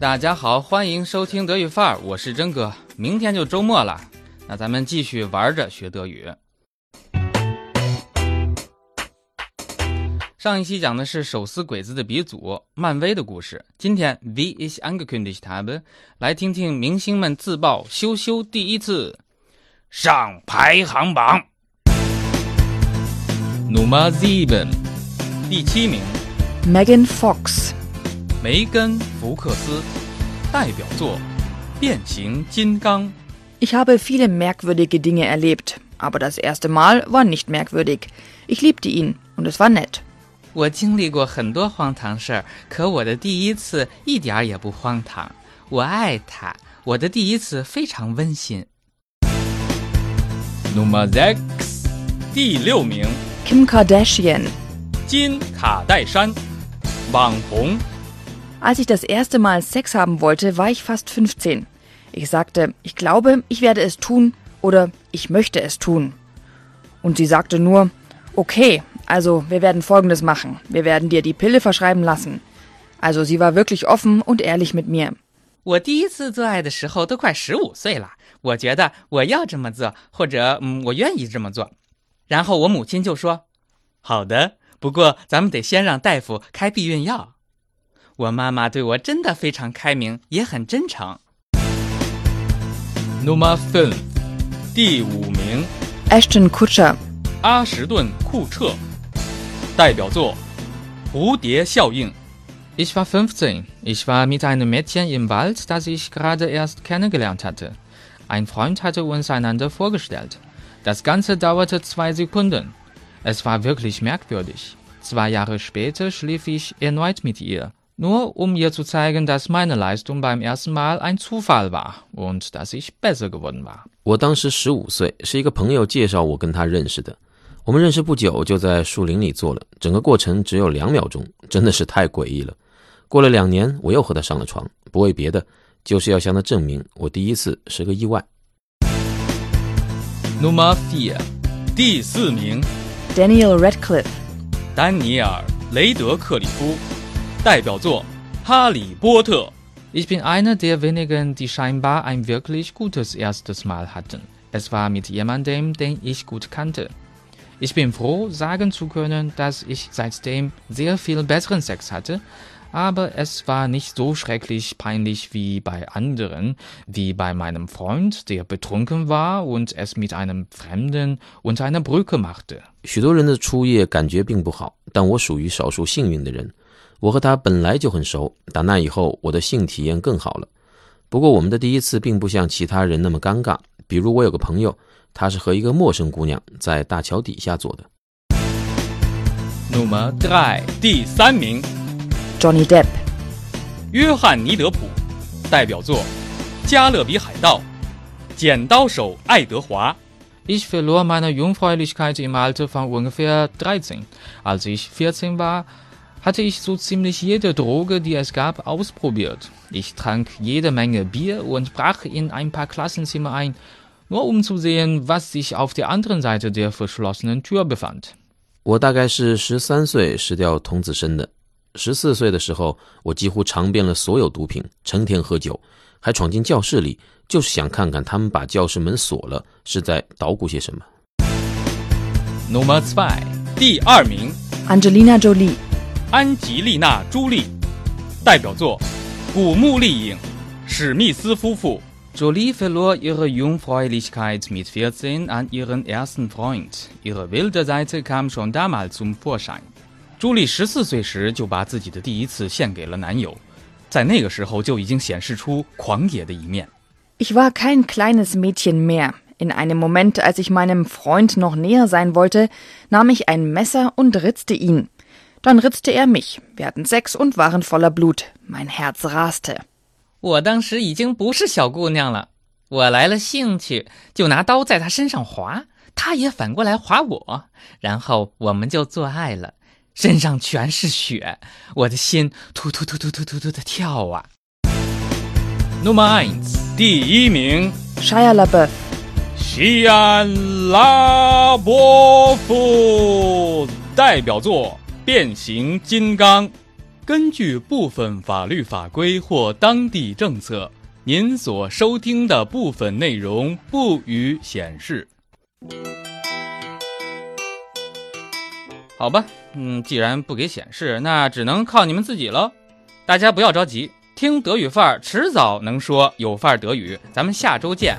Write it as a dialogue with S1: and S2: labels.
S1: 大家好，欢迎收听德语范儿，我是真哥。明天就周末了，那咱们继续玩着学德语。上一期讲的是手撕鬼子的鼻祖漫威的故事，今天 Wie ich angekündigt habe，来听听明星们自曝羞羞第一次上排行榜。Numa Zeben 第七名
S2: Megan Fox.
S1: 梅根·福克斯，代表作《变形金刚》。
S2: Ich habe viele merkwürdige Dinge erlebt, aber das erste Mal war nicht merkwürdig. Ich liebte ihn und es war nett.
S1: 我经历过很多荒唐事儿，可我的第一次一点儿也不荒唐。我爱他，我的第一次非常温馨。Nummer sechs，第六名
S2: ，Kim Kardashian.
S1: 金卡戴珊，网红。
S2: Als ich das erste Mal Sex haben wollte, war ich fast 15. Ich sagte, ich glaube, ich werde es tun oder ich möchte es tun. Und sie sagte nur, okay, also wir werden Folgendes machen. Wir werden dir die Pille verschreiben lassen. Also sie war wirklich offen und ehrlich mit mir.
S1: 我第一次做爱的时候都快十五岁了，我觉得我要这么做，或者嗯，我愿意这么做。然后我母亲就说：“好的，不过咱们得先让大夫开避孕药。” 我妈妈对我真的非常开明，也很真诚。Nummer fünf，第五名，
S2: Ashton Kutcher.
S1: 阿什顿·库彻，代表作《蝴蝶效应》。Ich war 15. Ich war mit einem Mädchen im Wald, das ich gerade erst kennengelernt hatte. Ein Freund hatte uns einander vorgestellt. Das Ganze dauerte zwei Sekunden. Es war wirklich merkwürdig. Zwei Jahre später schlief ich erneut mit ihr. Nur um ihr zu zeigen, dass meine Leistung beim ersten Mal ein Zufall war und dass ich besser geworden war.
S3: 我当时十五岁，是一个朋友介绍我跟他认识的。我们认识不久，就在树林里做了，整个过程只有两秒钟，真的是太诡异了。过了两年，我又和他上了床，不为别的，就是要向他证明我第一次是个意外。
S1: Nummer 4. 第四名
S2: ，Daniel Radcliffe.
S1: 丹尼尔·雷德克里夫，代表作《哈利波特》。Ich bin einer der wenigen, die scheinbar ein wirklich gutes erstes Mal hatten. Es war mit jemandem, den ich gut kannte. Ich bin froh, sagen zu können, dass ich seitdem sehr viel besseren Sex hatte, aber es war nicht so schrecklich peinlich wie bei anderen, wie bei meinem Freund, der betrunken war und es mit einem Fremden unter einer Brücke machte.
S3: 许多人的初夜感觉并不好，但我属于少数幸运的人。 我和他本来就很熟，打那以后，我的性体验更好了。不过我们的第一次并不像其他人那么尴尬。比如我有个朋友，他是和一个陌生姑娘在大桥底下做的。
S1: Nummer 3. 第三名
S2: ，Johnny Depp.
S1: 约翰尼德普，代表作《加勒比海盗》《剪刀手爱德华》。Ich verlor meine Jungfräulichkeit im Alter von ungefähr 13. Als ich 14 war, hatte ich so ziemlich jede Droge, die es gab, ausprobiert. Ich trank jede Menge Bier und brach in ein paar Klassenzimmer ein, nur um zu sehen, was sich auf der anderen Seite der verschlossenen Tür befand.
S3: 我大概是十三岁失掉童子身的。十四岁的时候，我几乎尝遍了所有毒品，成天喝酒，还闯进教室里，就是想看看他们把教室门锁了是在捣鼓些什么。
S1: Nummer 2. 第二名，
S2: Angelina Jolie.
S1: 安吉丽娜·朱莉，代表作《古墓丽影》，史密斯夫妇。Jolie verlor ihre Jungfräulichkeit mit 14 an ihren ersten Freund. Ihre wilde Seite kam schon damals zum Vorschein. 朱莉十四岁时就把自己的第一次献给了男友，在那个时候就已经显示出狂野的一面。
S2: Ich war kein kleines Mädchen mehr. In einem Moment, als ich meinem Freund noch näher sein wollte, nahm ich ein Messer und ritzte ihn. Dann ritzte er mich. Wir hatten Sex und waren voller Blut. Mein Herz raste.
S1: 我当时已经不是小姑娘了，我来了兴趣，就拿刀在她身上划，她也反过来划我，然后我们就做爱了，身上全是血，我的心突突突突突突突的跳啊。Nummer eins，第一名，
S2: Shia LaBeouf.
S1: 西安拉波夫，代表作《 变形金刚》，根据部分法律法规或当地政策，您所收听的部分内容不予显示。好吧，嗯，既然不给显示，那只能靠你们自己了。大家不要着急，听德语范儿，迟早能说有范儿德语。咱们下周见。